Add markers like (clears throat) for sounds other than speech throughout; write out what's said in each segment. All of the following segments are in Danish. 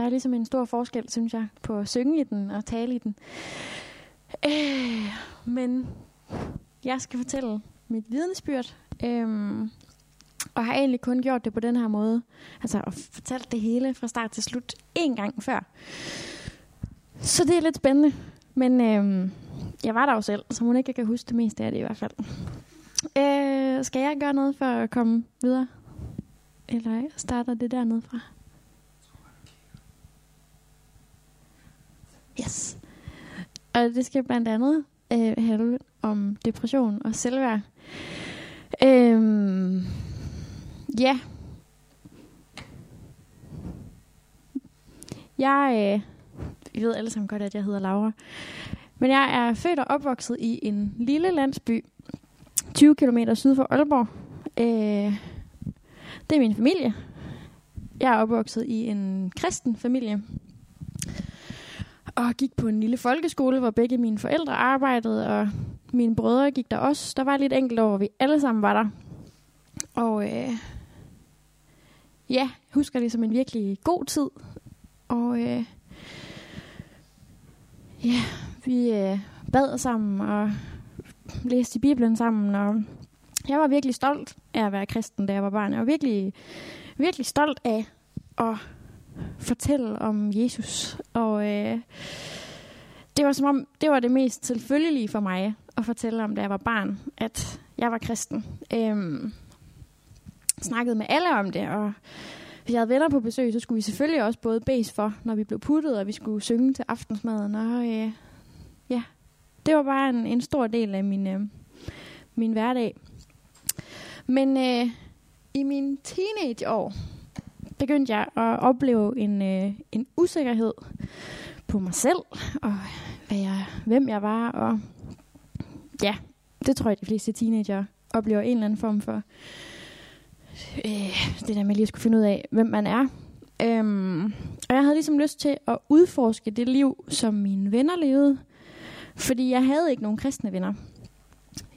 der er ligesom en stor forskel, synes jeg, på at synge i den og tale i den. Øh, men jeg skal fortælle mit vidnesbyrd. øh, og har egentlig kun gjort det på den her måde. Altså og fortalt det hele fra start til slut en gang før. Så det er lidt spændende. Men øh, jeg var der jo selv, så hun ikke kan huske det meste af det i hvert fald. Øh, skal jeg gøre noget for at komme videre? Eller starter det dernede fra? Yes. Og det skal blandt andet øh, handle om depression og selvværd. Øhm, ja. Jeg, øh, I ved alle sammen godt, at jeg hedder Laura. Men jeg er født og opvokset i en lille landsby, 20 km syd for Aalborg. Øh, det er min familie. Jeg er opvokset i en kristen familie. Og gik på en lille folkeskole, hvor begge mine forældre arbejdede, og mine brødre gik der også. Der var lidt enkelt år, hvor vi alle sammen var der. Og øh, ja, husker det som en virkelig god tid. Og øh, ja, vi øh, bad sammen og læste i Bibelen sammen. Og jeg var virkelig stolt af at være kristen, da jeg var barn. Jeg var virkelig, virkelig stolt af at fortælle om Jesus. Og øh, det var som om, det var det mest selvfølgelige for mig at fortælle om, da jeg var barn, at jeg var kristen. Øhm, snakkede med alle om det, og hvis jeg havde venner på besøg, så skulle vi selvfølgelig også både bes for, når vi blev puttet, og vi skulle synge til aftensmaden. Og øh, ja, det var bare en, en stor del af min, øh, min hverdag. Men øh, i mine teenageår begyndte jeg at opleve en, øh, en usikkerhed på mig selv, og hvad jeg, hvem jeg var, og ja, det tror jeg, de fleste teenager oplever en eller anden form for øh, det der med lige at skulle finde ud af, hvem man er. Øhm, og jeg havde ligesom lyst til at udforske det liv, som mine venner levede, fordi jeg havde ikke nogen kristne venner.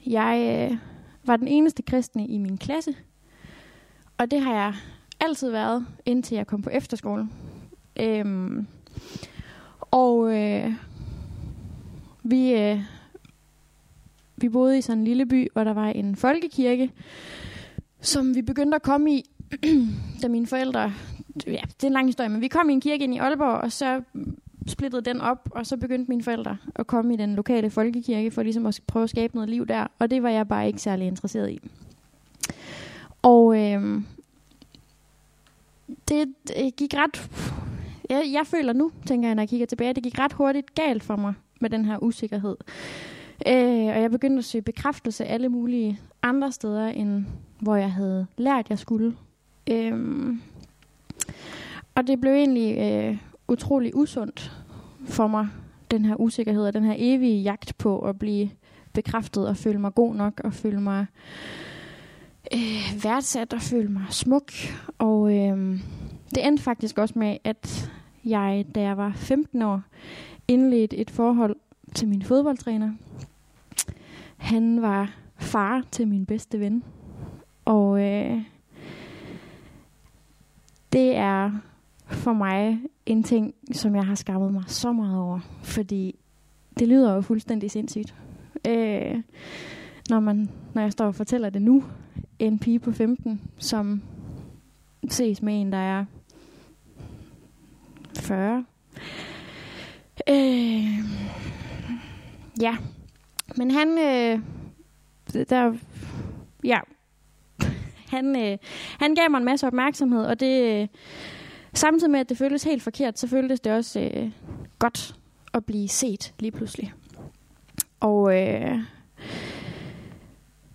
Jeg øh, var den eneste kristne i min klasse, og det har jeg altid været, indtil jeg kom på efterskole. Øhm, og øh, vi, øh, vi boede i sådan en lille by, hvor der var en folkekirke, som vi begyndte at komme i, (clears throat) da mine forældre... Ja, det er en lang historie, men vi kom i en kirke ind i Aalborg, og så splittede den op, og så begyndte mine forældre at komme i den lokale folkekirke, for ligesom at prøve at skabe noget liv der, og det var jeg bare ikke særlig interesseret i. Og øh, det, det gik ret... Jeg, jeg føler nu, tænker jeg, når jeg kigger tilbage, det gik ret hurtigt galt for mig med den her usikkerhed. Øh, og jeg begyndte at søge bekræftelse alle mulige andre steder, end hvor jeg havde lært, jeg skulle. Øh, og det blev egentlig øh, utrolig usundt for mig, den her usikkerhed og den her evige jagt på at blive bekræftet og føle mig god nok og føle mig øh, værdsat og føle mig smuk. Og øh, det endte faktisk også med, at jeg, da jeg var 15 år, indledte et forhold til min fodboldtræner. Han var far til min bedste ven. Og øh, det er for mig en ting, som jeg har skammet mig så meget over. Fordi det lyder jo fuldstændig sindssygt. Øh, når, man, når jeg står og fortæller det nu. En pige på 15, som ses med en, der er 40. Øh, ja, men han, øh, der, ja, (laughs) han, øh, han gav mig en masse opmærksomhed, og det, øh, samtidig med, at det føltes helt forkert, så føltes det også øh, godt at blive set lige pludselig. Og øh,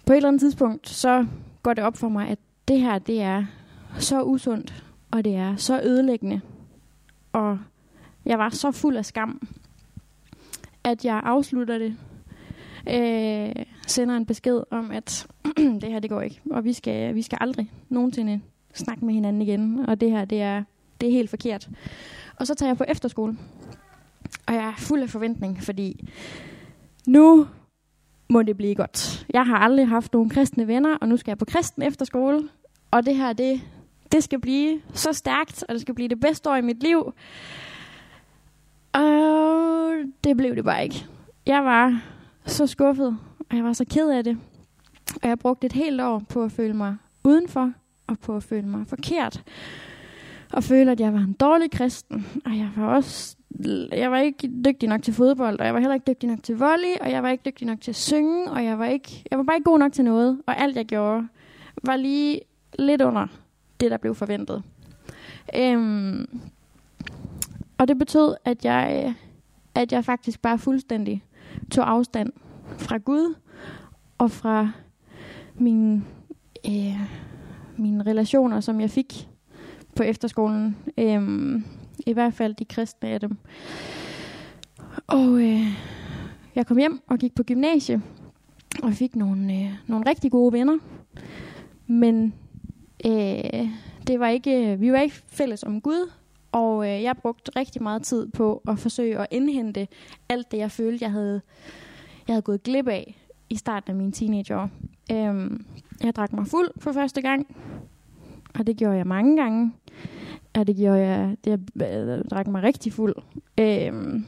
på et eller andet tidspunkt, så går det op for mig, at det her, det er så usundt, og det er så ødelæggende. Og jeg var så fuld af skam, at jeg afslutter det, øh, sender en besked om, at (clears throat) det her, det går ikke, og vi skal, vi skal aldrig nogensinde snakke med hinanden igen, og det her, det er, det er helt forkert. Og så tager jeg på efterskole, og jeg er fuld af forventning, fordi nu må det blive godt. Jeg har aldrig haft nogen kristne venner, og nu skal jeg på kristen efterskole, og det her, det, det skal blive så stærkt, og det skal blive det bedste år i mit liv. Og det blev det bare ikke. Jeg var så skuffet, og jeg var så ked af det. Og jeg brugte et helt år på at føle mig udenfor, og på at føle mig forkert. Og føle, at jeg var en dårlig kristen. Og jeg var også jeg var ikke dygtig nok til fodbold, og jeg var heller ikke dygtig nok til volley, og jeg var ikke dygtig nok til at synge, og jeg var, ikke, jeg var bare ikke god nok til noget. Og alt, jeg gjorde, var lige lidt under det, der blev forventet. Øhm, og det betød, at jeg, at jeg faktisk bare fuldstændig tog afstand fra Gud og fra mine, øh, mine relationer, som jeg fik på efterskolen. Øhm, I hvert fald de kristne af dem. Og øh, jeg kom hjem og gik på gymnasie og fik nogle, øh, nogle rigtig gode venner. Men øh, det var ikke, vi var ikke fælles om Gud, og øh, jeg brugte rigtig meget tid på at forsøge at indhente alt det, jeg følte, jeg havde, jeg havde gået glip af i starten af mine teenageår. Øh, jeg drak mig fuld for første gang, og det gjorde jeg mange gange. Og det gjorde jeg, det, jeg jeg drak mig rigtig fuld. Øh,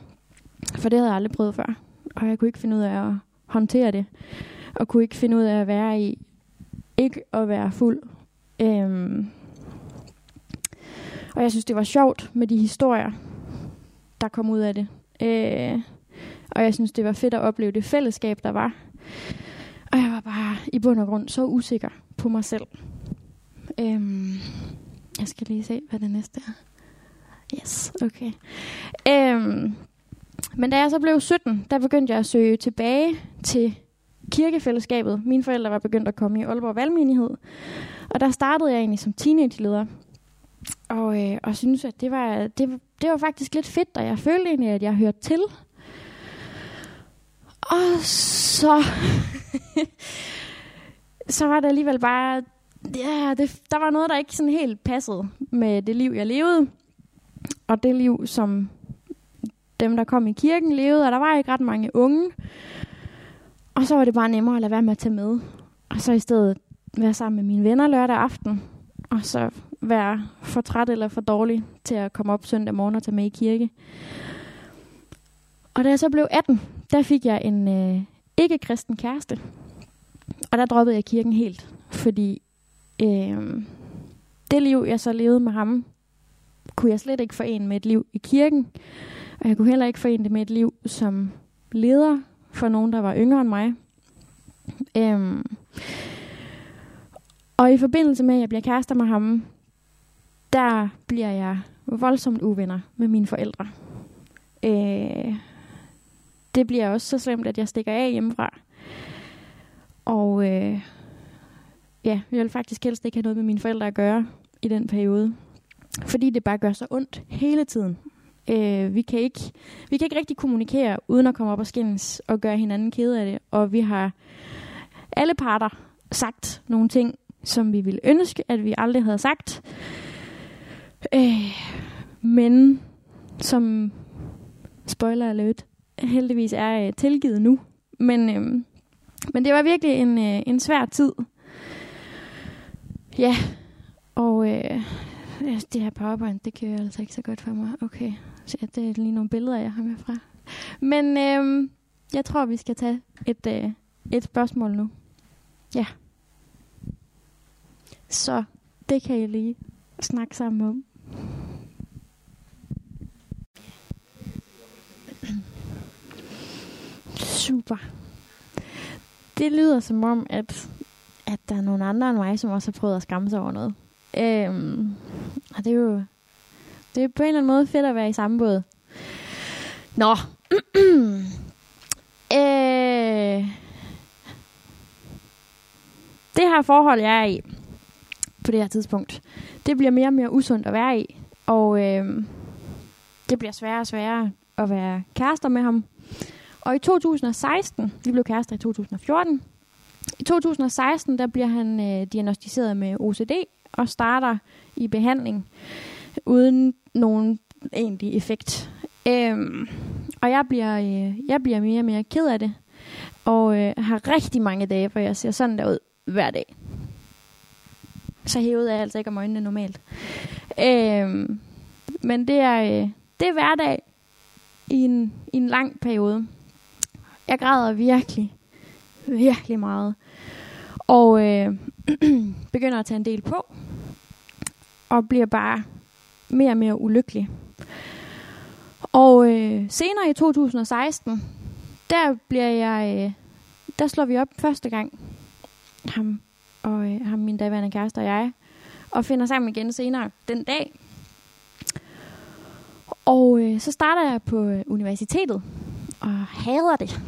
for det havde jeg aldrig prøvet før. Og jeg kunne ikke finde ud af at håndtere det. Og kunne ikke finde ud af at være i, ikke at være fuld. Øhm, og jeg synes, det var sjovt med de historier, der kom ud af det. Øh, og jeg synes, det var fedt at opleve det fællesskab, der var. Og jeg var bare i bund og grund så usikker på mig selv. Øhm, jeg skal lige se, hvad det næste er. Yes, okay. Øhm, men da jeg så blev 17, der begyndte jeg at søge tilbage til kirkefællesskabet. Mine forældre var begyndt at komme i Aalborg Valgmenighed. Og der startede jeg egentlig som teenage-leder. Og, øh, og synes, at det var, det, det var faktisk lidt fedt, og jeg følte egentlig, at jeg hørte til. Og så... (laughs) så var det alligevel bare... Ja, det, der var noget, der ikke sådan helt passede med det liv, jeg levede. Og det liv, som dem, der kom i kirken, levede. Og der var ikke ret mange unge. Og så var det bare nemmere at lade være med at tage med. Og så i stedet være sammen med mine venner lørdag aften. Og så være for træt eller for dårlig til at komme op søndag morgen og tage med i kirke. Og da jeg så blev 18, der fik jeg en øh, ikke-kristen kæreste. Og der droppede jeg kirken helt, fordi øh, det liv, jeg så levede med ham, kunne jeg slet ikke forene med et liv i kirken. Og jeg kunne heller ikke forene det med et liv som leder for nogen, der var yngre end mig. Øh, og i forbindelse med, at jeg bliver kærester med ham, der bliver jeg voldsomt uvenner med mine forældre. Øh, det bliver også så slemt, at jeg stikker af hjemmefra. Og øh, ja, jeg vil faktisk helst ikke have noget med mine forældre at gøre i den periode. Fordi det bare gør så ondt hele tiden. Øh, vi, kan ikke, vi kan ikke rigtig kommunikere, uden at komme op og skændes og gøre hinanden kede af det. Og vi har alle parter sagt nogle ting, som vi ville ønske, at vi aldrig havde sagt. Øh, men som spoiler alert, heldigvis er øh, tilgivet nu. Men, øh, men det var virkelig en, øh, en svær tid. Ja, og øh, det her powerpoint, det kører altså ikke så godt for mig. Okay, så ja, det er lige nogle billeder, jeg har med fra. Men øh, jeg tror, vi skal tage et, øh, et spørgsmål nu. Ja. Så det kan I lige snakke sammen om. Super. Det lyder som om, at, at der er nogle andre end mig, som også har prøvet at skamme sig over noget. Øhm, og det er jo det er på en eller anden måde fedt at være i samme båd. Nå. (clears throat) øh, det her forhold, jeg er i på det her tidspunkt, det bliver mere og mere usundt at være i. Og øh, det bliver sværere og sværere at være kærester med ham. Og i 2016, vi blev kærester i 2014, i 2016, der bliver han øh, diagnostiseret med OCD og starter i behandling uden nogen egentlig effekt. Øhm, og jeg bliver, øh, jeg bliver mere og mere ked af det, og øh, har rigtig mange dage, hvor jeg ser sådan der ud hver dag så hævet er jeg altså ikke om øjnene normalt. Øhm, men det er, øh, det er hverdag i en, i en lang periode. Jeg græder virkelig, virkelig meget. Og øh, (clears throat) begynder at tage en del på. Og bliver bare mere og mere ulykkelig. Og øh, senere i 2016, der bliver jeg, øh, der slår vi op første gang, ham og øh, ham, min daværende kæreste og jeg, og finder sammen igen senere den dag. Og øh, så starter jeg på øh, universitetet, og hader det.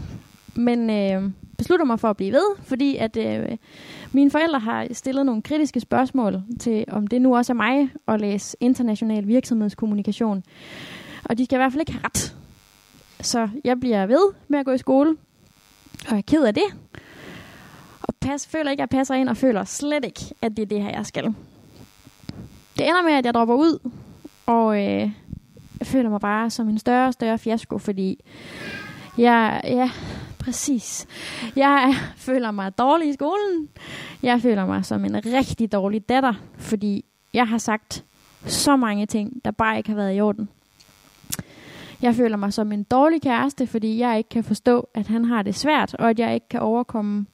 Men øh, beslutter mig for at blive ved, fordi at øh, mine forældre har stillet nogle kritiske spørgsmål til, om det nu også er mig at læse international virksomhedskommunikation. Og de skal i hvert fald ikke have ret. Så jeg bliver ved med at gå i skole, og jeg er ked af det. Og pas, føler ikke, at jeg passer ind, og føler slet ikke, at det er det her, jeg skal. Det ender med, at jeg dropper ud, og øh, jeg føler mig bare som en større og større fiasko, fordi jeg, ja, præcis. Jeg (laughs) føler mig dårlig i skolen. Jeg føler mig som en rigtig dårlig datter, fordi jeg har sagt så mange ting, der bare ikke har været i orden. Jeg føler mig som en dårlig kæreste, fordi jeg ikke kan forstå, at han har det svært, og at jeg ikke kan overkomme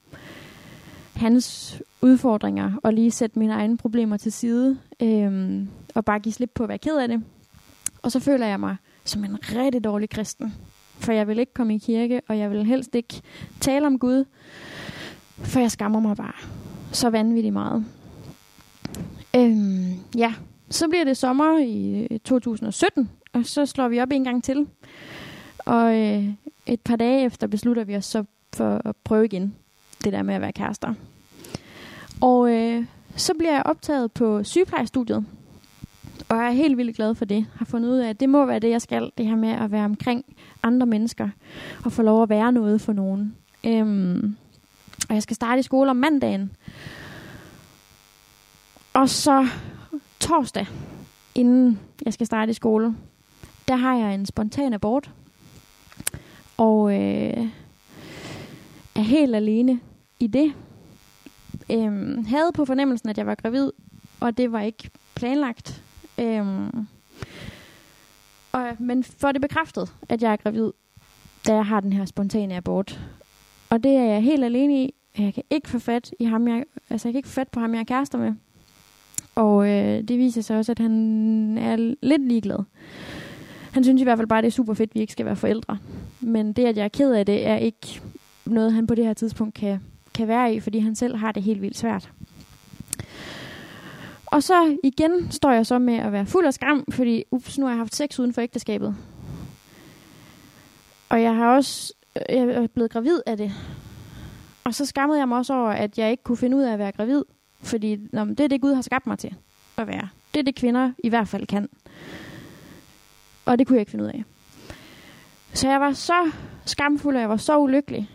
hans udfordringer og lige sætte mine egne problemer til side øhm, og bare give slip på at være ked af det. Og så føler jeg mig som en rigtig dårlig kristen, for jeg vil ikke komme i kirke, og jeg vil helst ikke tale om Gud, for jeg skammer mig bare så vanvittigt meget. Øhm, ja, så bliver det sommer i øh, 2017, og så slår vi op en gang til. Og øh, et par dage efter beslutter vi os så for at prøve igen det der med at være kærester. Og øh, så bliver jeg optaget på sygeplejestudiet. Og jeg er helt vildt glad for det. Har fundet ud af, at det må være det, jeg skal. Det her med at være omkring andre mennesker. Og få lov at være noget for nogen. Øhm, og jeg skal starte i skole om mandagen. Og så torsdag, inden jeg skal starte i skole, der har jeg en spontan abort. Og øh, er helt alene i det. Øhm, havde på fornemmelsen, at jeg var gravid, og det var ikke planlagt. Øhm, og, men for det bekræftet, at jeg er gravid, da jeg har den her spontane abort. Og det er jeg helt alene i. Jeg kan ikke få fat i ham, jeg, altså jeg kan ikke få fat på ham, jeg er kærester med. Og øh, det viser sig også, at han er lidt ligeglad. Han synes i hvert fald bare, at det er super fedt, at vi ikke skal være forældre. Men det, at jeg er ked af det, er ikke noget, han på det her tidspunkt kan, kan være i, fordi han selv har det helt vildt svært. Og så igen står jeg så med at være fuld af skam, fordi ups, nu har jeg haft sex uden for ægteskabet. Og jeg har også jeg er blevet gravid af det. Og så skammede jeg mig også over, at jeg ikke kunne finde ud af at være gravid. Fordi nå, det er det, Gud har skabt mig til at være. Det er det, kvinder i hvert fald kan. Og det kunne jeg ikke finde ud af. Så jeg var så skamfuld, og jeg var så ulykkelig.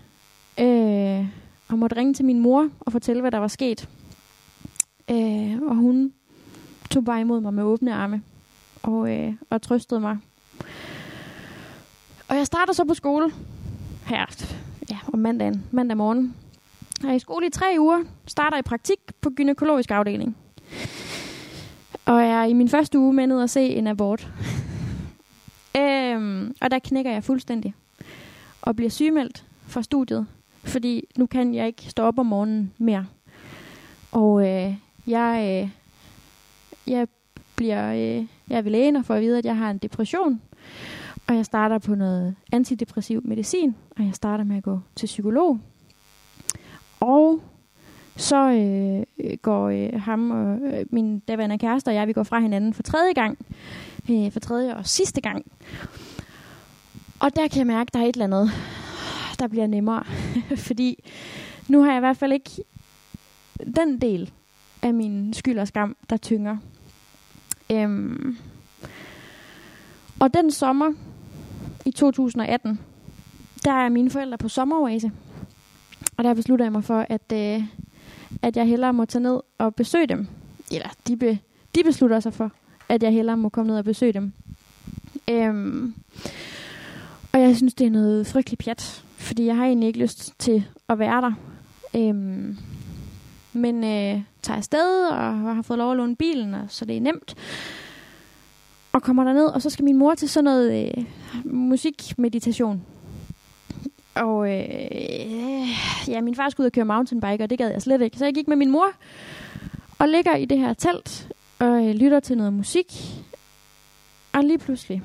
Øh, og måtte ringe til min mor og fortælle, hvad der var sket. Øh, og hun tog bare imod mig med åbne arme og, øh, og trøstede mig. Og jeg starter så på skole her ja, om mandagen, mandag morgen. Jeg er i skole i tre uger, starter i praktik på gynækologisk afdeling. Og jeg er i min første uge med ned at se en abort. (laughs) øhm, og der knækker jeg fuldstændig. Og bliver sygemeldt fra studiet. Fordi nu kan jeg ikke stå op om morgenen mere. Og øh, jeg, øh, jeg bliver øh, jeg vil lægen og får at vide, at jeg har en depression. Og jeg starter på noget antidepressiv medicin. Og jeg starter med at gå til psykolog. Og så øh, går øh, ham og øh, min daværende kæreste og jeg, vi går fra hinanden for tredje gang. Øh, for tredje og sidste gang. Og der kan jeg mærke, at der er et eller andet, der bliver nemmere. (laughs) Fordi nu har jeg i hvert fald ikke den del af min skyld og skam, der tynger. Øhm. Og den sommer i 2018, der er mine forældre på sommeroase. Og der beslutter jeg mig for, at, øh, at jeg hellere må tage ned og besøge dem. Eller de, be, de beslutter sig for, at jeg hellere må komme ned og besøge dem. Øhm, og jeg synes, det er noget frygteligt pjat, fordi jeg har egentlig ikke lyst til at være der. Øhm, men øh, tager afsted og har fået lov at låne bilen, og, så det er nemt. Og kommer derned, og så skal min mor til sådan noget øh, musikmeditation. Og øh, ja, min far skulle ud og køre mountainbike, og det gad jeg slet ikke. Så jeg gik med min mor og ligger i det her telt og øh, lytter til noget musik. Og lige pludselig,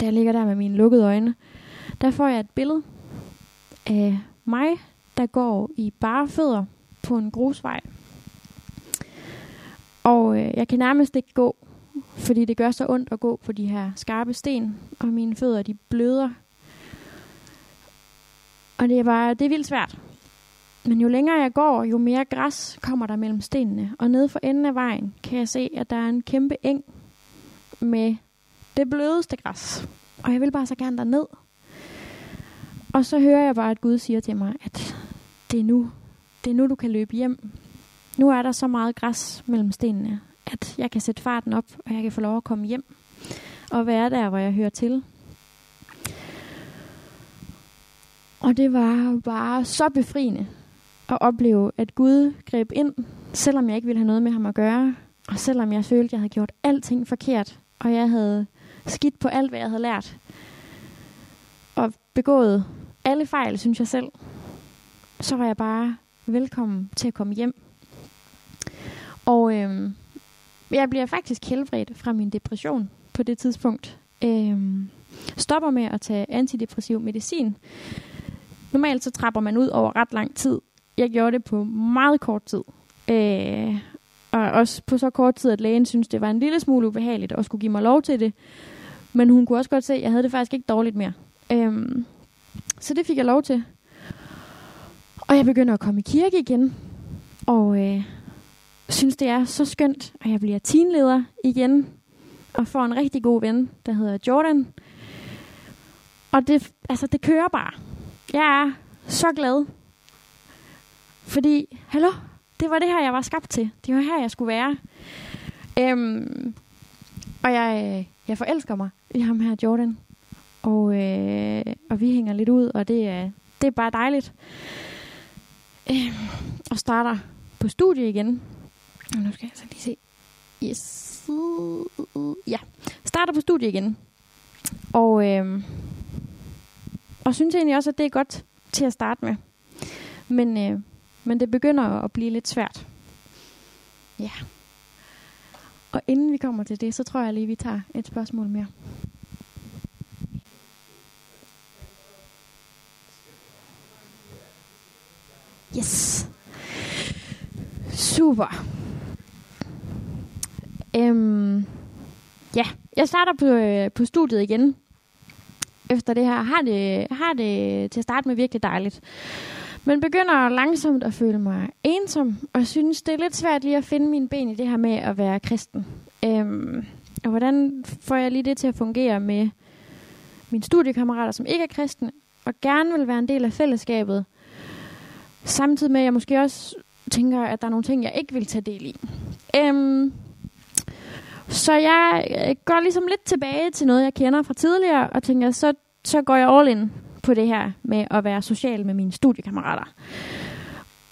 da jeg ligger der med mine lukkede øjne, der får jeg et billede af mig, der går i bare fødder på en grusvej. Og øh, jeg kan nærmest ikke gå, fordi det gør så ondt at gå på de her skarpe sten, og mine fødder de bløder. Og det er bare, det er vildt svært. Men jo længere jeg går, jo mere græs kommer der mellem stenene. Og nede for enden af vejen kan jeg se, at der er en kæmpe eng med det blødeste græs. Og jeg vil bare så gerne ned. Og så hører jeg bare, at Gud siger til mig, at det er nu. Det er nu, du kan løbe hjem. Nu er der så meget græs mellem stenene, at jeg kan sætte farten op, og jeg kan få lov at komme hjem. Og være der, hvor jeg hører til. Og det var bare så befriende at opleve, at Gud greb ind, selvom jeg ikke ville have noget med ham at gøre. Og selvom jeg følte, at jeg havde gjort alting forkert, og jeg havde skidt på alt, hvad jeg havde lært. Og begået alle fejl, synes jeg selv. Så var jeg bare velkommen til at komme hjem. Og øh, jeg bliver faktisk helbredt fra min depression på det tidspunkt. Øh, stopper med at tage antidepressiv medicin. Normalt så trapper man ud over ret lang tid. Jeg gjorde det på meget kort tid. Øh, og også på så kort tid, at lægen synes det var en lille smule ubehageligt at skulle give mig lov til det. Men hun kunne også godt se, at jeg havde det faktisk ikke dårligt mere. Øhm, så det fik jeg lov til. Og jeg begynder at komme i kirke igen. Og øh, synes, det er så skønt, at jeg bliver teenleder igen. Og får en rigtig god ven, der hedder Jordan. Og det, altså, det kører bare. Jeg er så glad. Fordi, hallo, det var det her, jeg var skabt til. Det var her, jeg skulle være. Øhm, og jeg, øh, jeg forelsker mig i ham her, Jordan. Og, øh, og vi hænger lidt ud, og det er, det er bare dejligt. Øh, og starter på studie igen. Nu skal jeg så lige se. Yes. Ja, starter på studie igen. Og, øh, og synes egentlig også, at det er godt til at starte med. Men, øh, men det begynder at blive lidt svært. Ja. Og inden vi kommer til det, så tror jeg lige, vi tager et spørgsmål mere. Yes. Super. Øhm, ja, jeg starter på, øh, på studiet igen. Efter det her har det, har det til at starte med virkelig dejligt. Men begynder langsomt at føle mig ensom, og synes, det er lidt svært lige at finde mine ben i det her med at være kristen. Øhm, og hvordan får jeg lige det til at fungere med mine studiekammerater, som ikke er kristne, og gerne vil være en del af fællesskabet, samtidig med, at jeg måske også tænker, at der er nogle ting, jeg ikke vil tage del i. Øhm, så jeg øh, går ligesom lidt tilbage til noget, jeg kender fra tidligere, og tænker, så, så går jeg all in på det her med at være social med mine studiekammerater.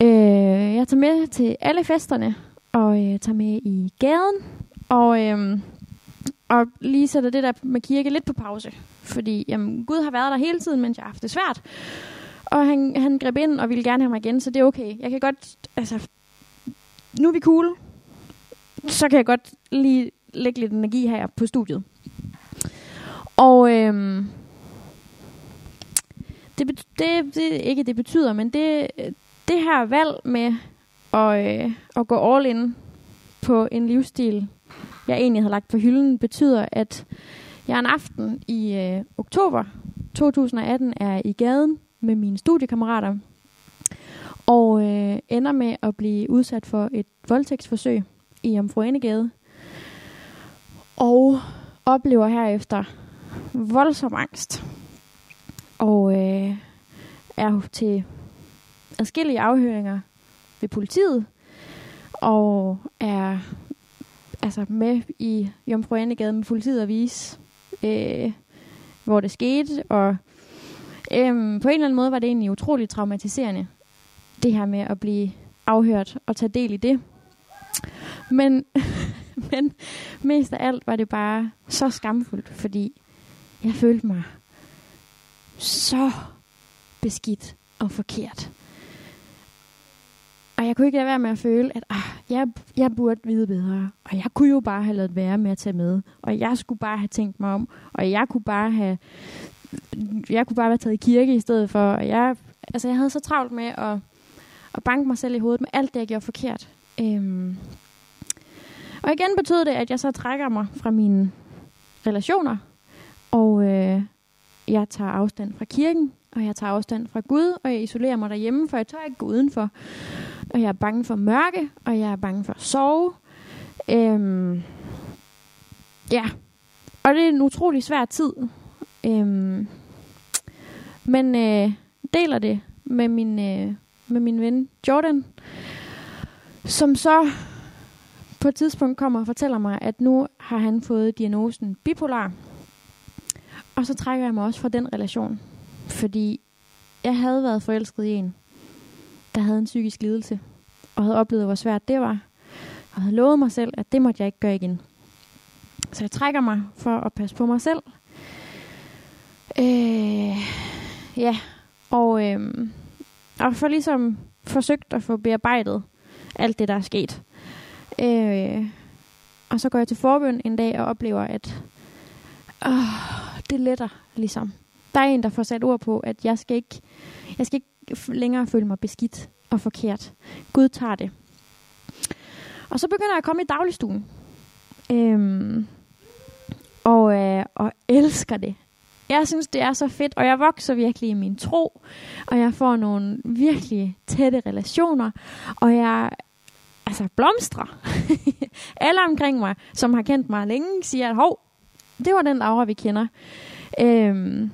Øh, jeg tager med til alle festerne, og øh, tager med i gaden, og, øh, og lige sætter det der med kirke lidt på pause. Fordi jamen, Gud har været der hele tiden, mens jeg har haft det svært. Og han, han greb ind og ville gerne have mig igen, så det er okay. Jeg kan godt, altså, nu er vi cool. Så kan jeg godt lige lægge lidt energi her på studiet. Og øhm, det, det, det, ikke det betyder, men det, det her valg med at, øh, at gå all in på en livsstil, jeg egentlig havde lagt på hylden, betyder, at jeg en aften i øh, oktober 2018 er i gaden med mine studiekammerater, og øh, ender med at blive udsat for et voldtægtsforsøg i Omfruenegade, og oplever herefter voldsom angst, og øh, er til adskillige afhøringer ved politiet, og er altså med i Jomfru Annegade med politiet at vise, øh, hvor det skete, og Øhm, på en eller anden måde var det egentlig utroligt traumatiserende, det her med at blive afhørt og tage del i det. Men, (laughs) men mest af alt var det bare så skamfuldt, fordi jeg følte mig så beskidt og forkert. Og jeg kunne ikke lade være med at føle, at ah, jeg, jeg burde vide bedre. Og jeg kunne jo bare have lavet være med at tage med. Og jeg skulle bare have tænkt mig om. Og jeg kunne bare have jeg kunne bare være taget i kirke i stedet for. Og jeg, altså, jeg havde så travlt med at, at banke mig selv i hovedet med alt det, jeg gjorde forkert. Øhm. Og igen betød det, at jeg så trækker mig fra mine relationer. Og øh, jeg tager afstand fra kirken. Og jeg tager afstand fra Gud. Og jeg isolerer mig derhjemme, for jeg tør ikke gå udenfor. Og jeg er bange for mørke. Og jeg er bange for at sove. Øhm. Ja. Og det er en utrolig svær tid. Øhm, men øh, deler det med min, øh, med min ven Jordan, som så på et tidspunkt kommer og fortæller mig, at nu har han fået diagnosen bipolar. Og så trækker jeg mig også fra den relation, fordi jeg havde været forelsket i en, der havde en psykisk lidelse, og havde oplevet, hvor svært det var, og havde lovet mig selv, at det måtte jeg ikke gøre igen. Så jeg trækker mig for at passe på mig selv, Øh, ja, og, øh, og for ligesom forsøgt at få bearbejdet alt det, der er sket. Øh, og så går jeg til forbøn en dag og oplever, at øh, det letter ligesom. Der er en, der får sat ord på, at jeg skal ikke, jeg skal ikke længere føle mig beskidt og forkert. Gud tager det. Og så begynder jeg at komme i dagligstuen. Øhm, og, øh, og elsker det. Jeg synes, det er så fedt, og jeg vokser virkelig i min tro, og jeg får nogle virkelig tætte relationer, og jeg altså blomstrer. (laughs) Alle omkring mig, som har kendt mig længe, siger, at hov, det var den Laura, vi kender. Øhm,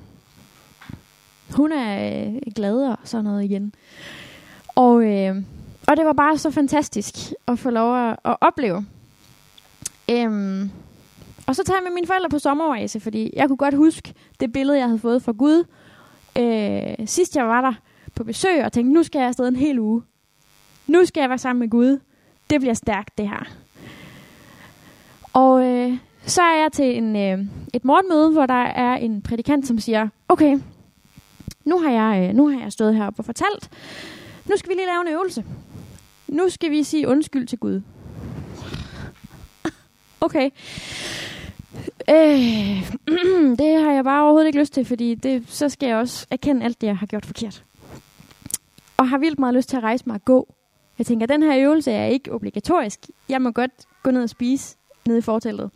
hun er øh, glad og sådan noget igen. Og, øh, og det var bare så fantastisk at få lov at, at opleve. Øhm, og så tager jeg med mine forældre på sommerrejse, fordi jeg kunne godt huske det billede, jeg havde fået fra Gud. Øh, sidst jeg var der på besøg og tænkte, nu skal jeg afsted en hel uge. Nu skal jeg være sammen med Gud. Det bliver stærkt, det her. Og øh, så er jeg til en, øh, et morgenmøde, hvor der er en prædikant, som siger, okay, nu har jeg, øh, nu har jeg stået heroppe og fortalt, nu skal vi lige lave en øvelse. Nu skal vi sige undskyld til Gud. Okay. Øh, (clears throat) det har jeg bare overhovedet ikke lyst til, fordi det, så skal jeg også erkende alt det, jeg har gjort forkert. Og har vildt meget lyst til at rejse mig og gå. Jeg tænker, at den her øvelse er ikke obligatorisk. Jeg må godt gå ned og spise nede i forteltet.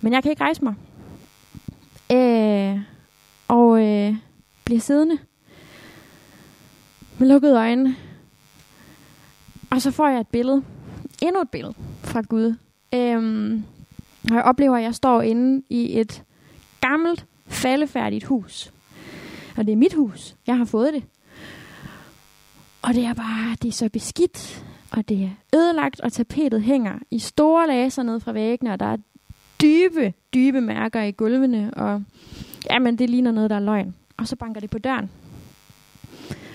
Men jeg kan ikke rejse mig. Øh, og øh, bliver siddende med lukkede øjne. Og så får jeg et billede. Endnu et billede fra Gud. Øh, og jeg oplever, at jeg står inde i et gammelt, faldefærdigt hus. Og det er mit hus. Jeg har fået det. Og det er bare, det er så beskidt, og det er ødelagt, og tapetet hænger i store laser ned fra væggene, og der er dybe, dybe mærker i gulvene, og jamen, det ligner noget, der er løgn. Og så banker det på døren.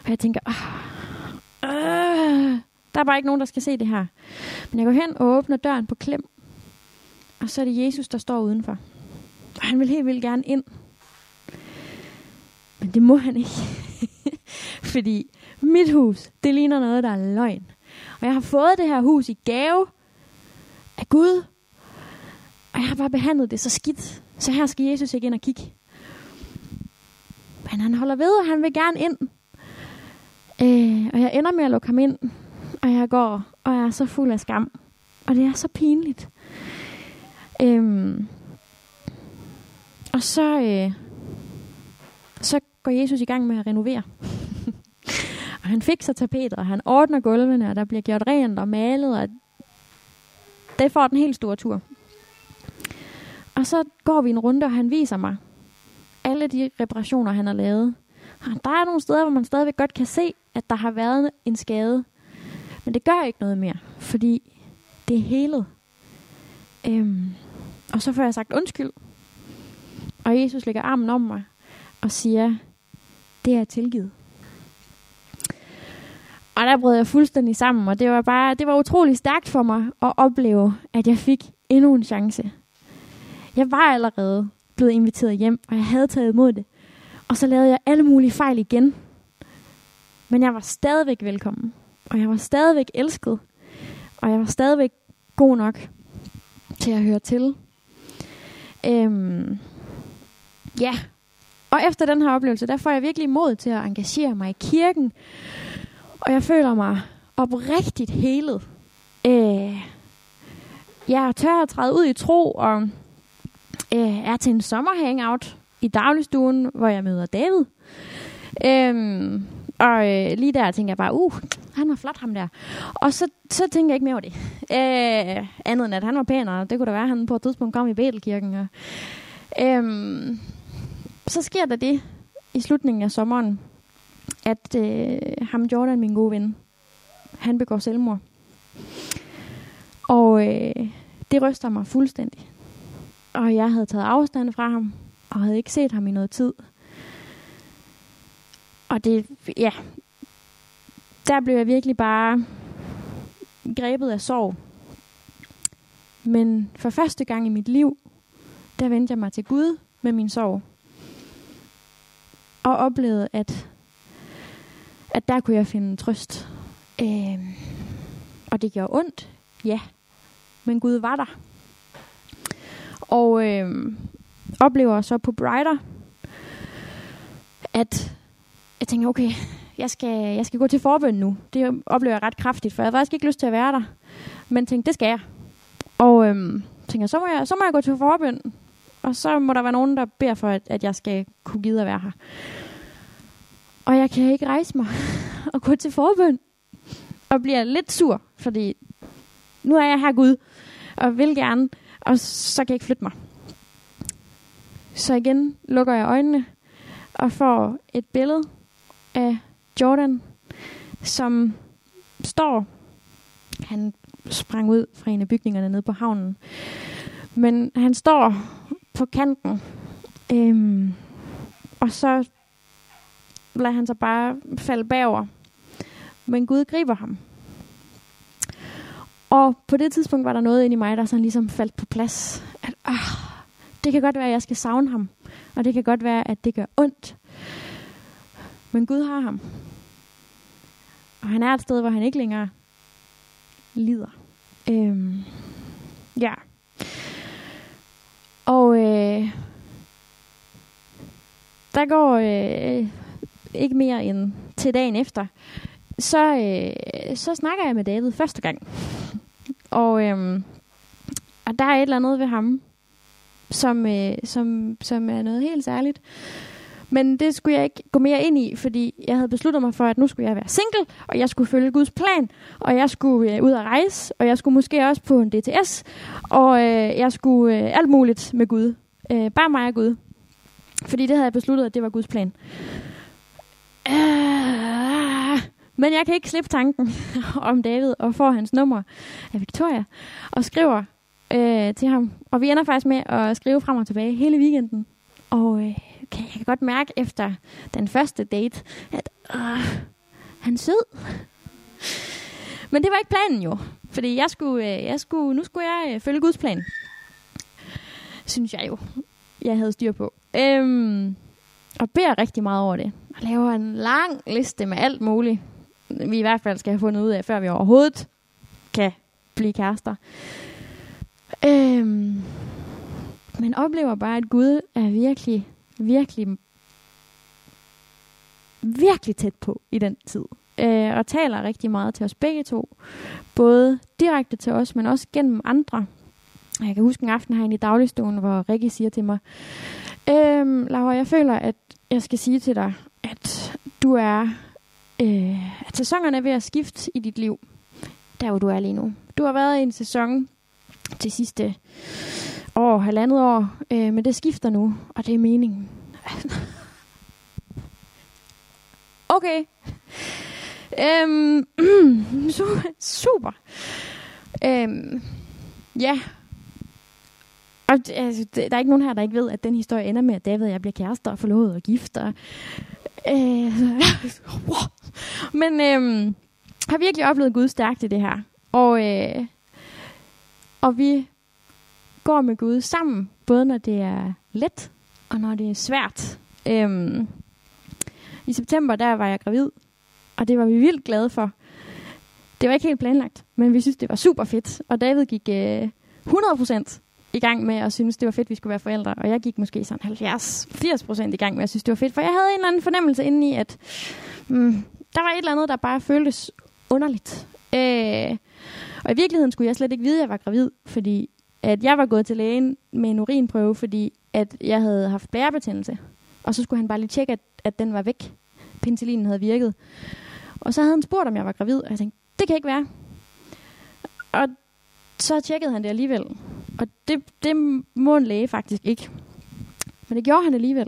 Og jeg tænker, Åh, øh, der er bare ikke nogen, der skal se det her. Men jeg går hen og åbner døren på klem, og så er det Jesus, der står udenfor. Og han vil helt vildt gerne ind. Men det må han ikke. (laughs) Fordi mit hus, det ligner noget, der er løgn. Og jeg har fået det her hus i gave af Gud. Og jeg har bare behandlet det så skidt. Så her skal Jesus ikke ind og kigge. Men han holder ved, og han vil gerne ind. Øh, og jeg ender med at lukke ham ind. Og jeg går, og jeg er så fuld af skam. Og det er så pinligt. Øhm, og så, øh, så går Jesus i gang med at renovere. (laughs) og han fikser tapeter, og han ordner gulvene, og der bliver gjort rent og malet, og det får den helt store tur. Og så går vi en runde, og han viser mig alle de reparationer, han har lavet. Og der er nogle steder, hvor man stadigvæk godt kan se, at der har været en skade. Men det gør ikke noget mere, fordi det er helet. Øhm, og så får jeg sagt undskyld. Og Jesus lægger armen om mig og siger, det er tilgivet. Og der brød jeg fuldstændig sammen, og det var bare, det var utrolig stærkt for mig at opleve, at jeg fik endnu en chance. Jeg var allerede blevet inviteret hjem, og jeg havde taget imod det. Og så lavede jeg alle mulige fejl igen. Men jeg var stadigvæk velkommen. Og jeg var stadigvæk elsket. Og jeg var stadigvæk god nok til at høre til. Øhm, ja. Og efter den her oplevelse, der får jeg virkelig mod til at engagere mig i kirken. Og jeg føler mig oprigtigt helet. Øh, jeg tør at træde ud i tro, og øh, er til en sommerhangout i dagligstuen, hvor jeg møder David. Øh, og øh, lige der tænker jeg bare, uh, han var flot ham der. Og så, så tænker jeg ikke mere over det. Øh, andet end at han var pænere. Det kunne da være, at han på et tidspunkt kom i Betelkirken. Og, øh, så sker der det i slutningen af sommeren, at øh, ham Jordan, min gode ven, han begår selvmord. Og øh, det ryster mig fuldstændig. Og jeg havde taget afstand fra ham, og havde ikke set ham i noget tid. Og det, ja, der blev jeg virkelig bare grebet af sorg. Men for første gang i mit liv, der vendte jeg mig til Gud med min sorg. Og oplevede, at, at der kunne jeg finde trøst. Øh, og det gjorde ondt, ja. Men Gud var der. Og øh, oplever så på Brighter, at jeg tænker, okay, jeg skal, jeg skal gå til forbøn nu. Det oplever jeg ret kraftigt, for jeg havde faktisk ikke lyst til at være der. Men tænkte, det skal jeg. Og øhm, tænker, så må, jeg, så må jeg gå til forbøn. Og så må der være nogen, der beder for, at, at jeg skal kunne gide at være her. Og jeg kan ikke rejse mig (laughs) og gå til forbøn. Og bliver lidt sur, fordi nu er jeg her Gud, og vil gerne, og så kan jeg ikke flytte mig. Så igen lukker jeg øjnene og får et billede af Jordan, som står, han sprang ud fra en af bygningerne nede på havnen, men han står på kanten, øhm, og så lader han sig bare falde bagover. Men Gud griber ham. Og på det tidspunkt var der noget inde i mig, der sådan ligesom faldt på plads. At, ah, det kan godt være, at jeg skal savne ham. Og det kan godt være, at det gør ondt. Men Gud har ham. Og han er et sted, hvor han ikke længere lider. Øhm, ja. Og øh, der går øh, ikke mere end til dagen efter, så, øh, så snakker jeg med David første gang. Og, øh, og der er et eller andet ved ham, som, øh, som, som er noget helt særligt. Men det skulle jeg ikke gå mere ind i, fordi jeg havde besluttet mig for, at nu skulle jeg være single, og jeg skulle følge Guds plan, og jeg skulle øh, ud og rejse, og jeg skulle måske også på en DTS, og øh, jeg skulle øh, alt muligt med Gud. Øh, bare mig og Gud. Fordi det havde jeg besluttet, at det var Guds plan. Øh, men jeg kan ikke slippe tanken (laughs) om David, og får hans nummer af Victoria, og skriver øh, til ham. Og vi ender faktisk med at skrive frem og tilbage hele weekenden. Og øh, kan, jeg kan godt mærke efter den første date, at øh, han er sød. Men det var ikke planen jo. Fordi jeg skulle, øh, jeg skulle, nu skulle jeg øh, følge Guds plan. Synes jeg jo, jeg havde styr på. Øhm, og beder rigtig meget over det. Og laver en lang liste med alt muligt. Vi i hvert fald skal have fundet ud af, før vi overhovedet kan blive kærester. Øhm, men oplever bare, at Gud er virkelig virkelig, virkelig tæt på i den tid. Øh, og taler rigtig meget til os begge to. Både direkte til os, men også gennem andre. Jeg kan huske en aften herinde i dagligstuen, hvor Rikke siger til mig, øh, Laura, jeg føler, at jeg skal sige til dig, at du er, øh, at sæsonerne er ved at skifte i dit liv, der hvor du er lige nu. Du har været i en sæson til sidste år, halvandet år, øh, men det skifter nu, og det er meningen. okay. Øhm, (clears throat) super. Øhm, ja. Og altså, der er ikke nogen her, der ikke ved, at den historie ender med, at David og jeg bliver kærester og forlovet og gift. Og, wow. Øh, (laughs) men øhm, har virkelig oplevet Gud stærkt i det her. Og, øh, og vi går med Gud sammen, både når det er let og når det er svært. Øhm, I september der var jeg gravid, og det var vi vildt glade for. Det var ikke helt planlagt, men vi synes, det var super fedt. Og David gik øh, 100% i gang med at synes, det var fedt, vi skulle være forældre. Og jeg gik måske sådan 70-80% i gang med at synes, det var fedt. For jeg havde en eller anden fornemmelse indeni, at mm, der var et eller andet, der bare føltes underligt. Øh, og i virkeligheden skulle jeg slet ikke vide, at jeg var gravid, fordi at jeg var gået til lægen med en urinprøve, fordi at jeg havde haft blærebetændelse. Og så skulle han bare lige tjekke, at, at den var væk. Penicillinen havde virket. Og så havde han spurgt, om jeg var gravid, og jeg tænkte, det kan ikke være. Og så tjekkede han det alligevel. Og det, det må en læge faktisk ikke. Men det gjorde han alligevel.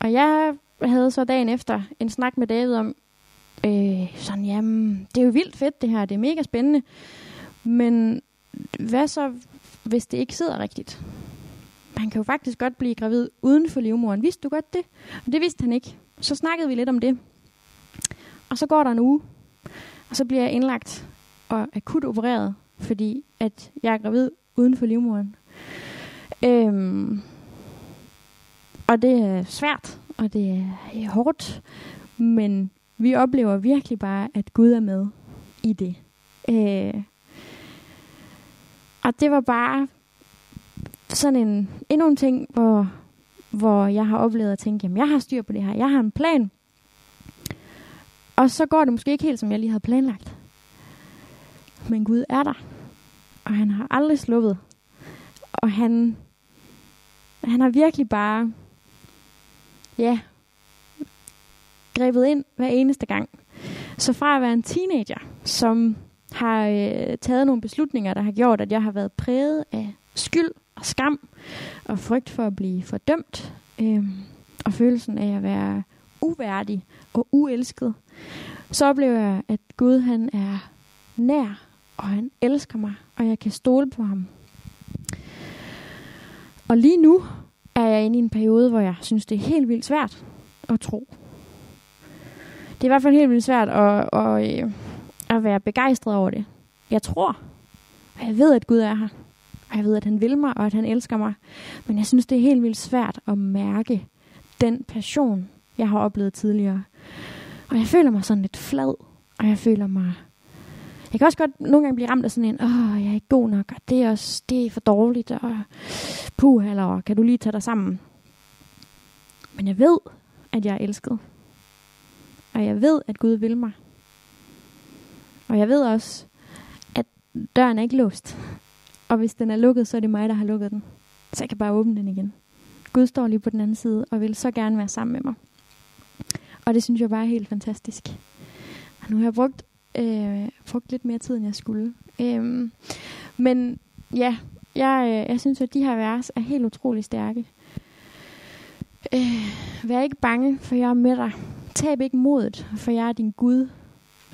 Og jeg havde så dagen efter en snak med David om, øh, sådan, jamen, det er jo vildt fedt det her, det er mega spændende. Men hvad så, hvis det ikke sidder rigtigt? Man kan jo faktisk godt blive gravid uden for livmoderen. Vidste du godt det? Og det vidste han ikke. Så snakkede vi lidt om det. Og så går der en uge, og så bliver jeg indlagt og akut opereret, fordi at jeg er gravid uden for livmoderen. Øhm, og det er svært, og det er hårdt, men vi oplever virkelig bare, at Gud er med i det. Øh, og det var bare sådan en, endnu en ting, hvor, hvor jeg har oplevet at tænke, jamen jeg har styr på det her, jeg har en plan. Og så går det måske ikke helt, som jeg lige havde planlagt. Men Gud er der. Og han har aldrig sluppet. Og han, han har virkelig bare, ja, grebet ind hver eneste gang. Så fra at være en teenager, som har øh, taget nogle beslutninger, der har gjort, at jeg har været præget af skyld og skam og frygt for at blive fordømt øh, og følelsen af at være uværdig og uelsket, så oplever jeg, at Gud han er nær, og han elsker mig, og jeg kan stole på ham. Og lige nu er jeg inde i en periode, hvor jeg synes, det er helt vildt svært at tro. Det er i hvert fald helt vildt svært at, at, at at være begejstret over det. Jeg tror, og jeg ved, at Gud er her. Og jeg ved, at han vil mig, og at han elsker mig. Men jeg synes, det er helt vildt svært at mærke den passion, jeg har oplevet tidligere. Og jeg føler mig sådan lidt flad, og jeg føler mig... Jeg kan også godt nogle gange blive ramt af sådan en, åh, jeg er ikke god nok, og det er, også, det er for dårligt, og puh, eller kan du lige tage dig sammen? Men jeg ved, at jeg er elsket. Og jeg ved, at Gud vil mig. Og jeg ved også, at døren er ikke låst. Og hvis den er lukket, så er det mig, der har lukket den. Så jeg kan bare åbne den igen. Gud står lige på den anden side, og vil så gerne være sammen med mig. Og det synes jeg bare er helt fantastisk. Og nu har jeg brugt, øh, brugt lidt mere tid, end jeg skulle. Øhm, men ja, jeg, øh, jeg synes, at de her vers er helt utrolig stærke. Øh, vær ikke bange, for jeg er med dig. Tab ikke modet, for jeg er din Gud.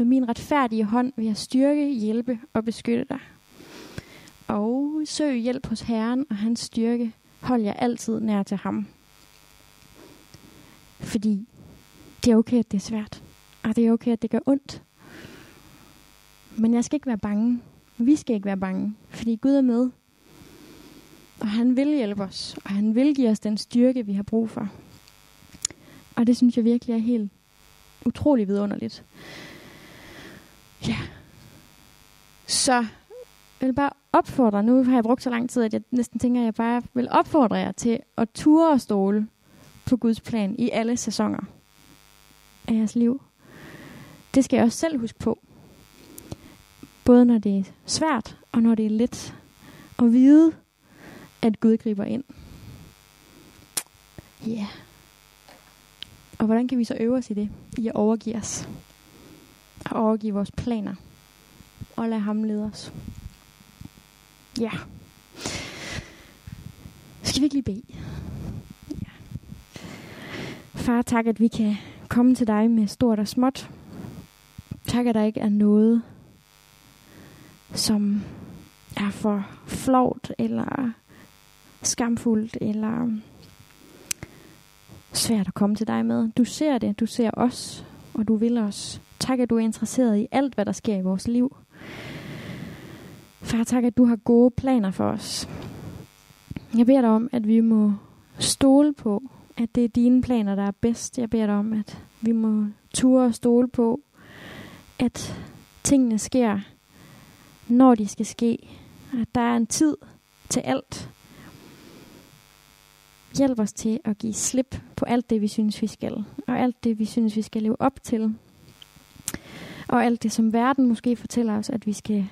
Med min retfærdige hånd vil jeg styrke, hjælpe og beskytte dig. Og søg hjælp hos Herren og hans styrke. Hold jer altid nær til ham. Fordi det er okay, at det er svært. Og det er okay, at det gør ondt. Men jeg skal ikke være bange. Vi skal ikke være bange. Fordi Gud er med. Og han vil hjælpe os. Og han vil give os den styrke, vi har brug for. Og det synes jeg virkelig er helt utrolig vidunderligt. Ja. Så jeg vil bare opfordre, nu har jeg brugt så lang tid, at jeg næsten tænker, at jeg bare vil opfordre jer til at ture og stole på Guds plan i alle sæsoner af jeres liv. Det skal jeg også selv huske på. Både når det er svært, og når det er let. At vide, at Gud griber ind. Ja. Yeah. Og hvordan kan vi så øve os i det? I at overgive os. Og overgive vores planer. Og lade ham lede os. Ja. Skal vi ikke lige bede? Ja. Far, tak, at vi kan komme til dig med stort og småt. Tak, at der ikke er noget, som er for flovt, eller skamfuldt, eller svært at komme til dig med. Du ser det, du ser os, og du vil os. Tak, at du er interesseret i alt, hvad der sker i vores liv. Far, tak, at du har gode planer for os. Jeg beder dig om, at vi må stole på, at det er dine planer, der er bedst. Jeg beder dig om, at vi må ture og stole på, at tingene sker, når de skal ske. At der er en tid til alt. Hjælp os til at give slip på alt det, vi synes, vi skal. Og alt det, vi synes, vi skal leve op til. Og alt det, som verden måske fortæller os, at vi skal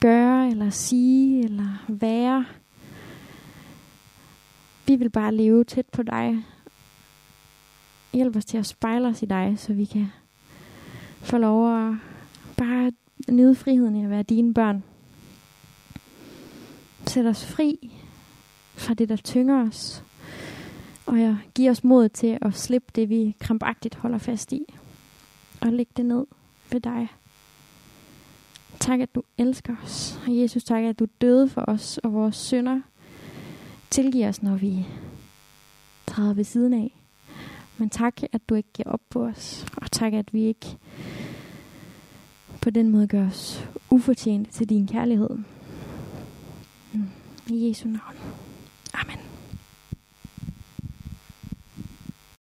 gøre, eller sige, eller være. Vi vil bare leve tæt på dig. Hjælp os til at spejle os i dig, så vi kan få lov at bare nyde friheden i at være dine børn. Sæt os fri fra det, der tynger os. Og jeg giver os mod til at slippe det, vi krampagtigt holder fast i. Og lægge det ned ved dig. Tak, at du elsker os. Og Jesus, tak, at du døde for os og vores synder. Tilgiv os, når vi træder ved siden af. Men tak, at du ikke giver op på os. Og tak, at vi ikke på den måde gør os ufortjent til din kærlighed. Mm. I Jesu navn.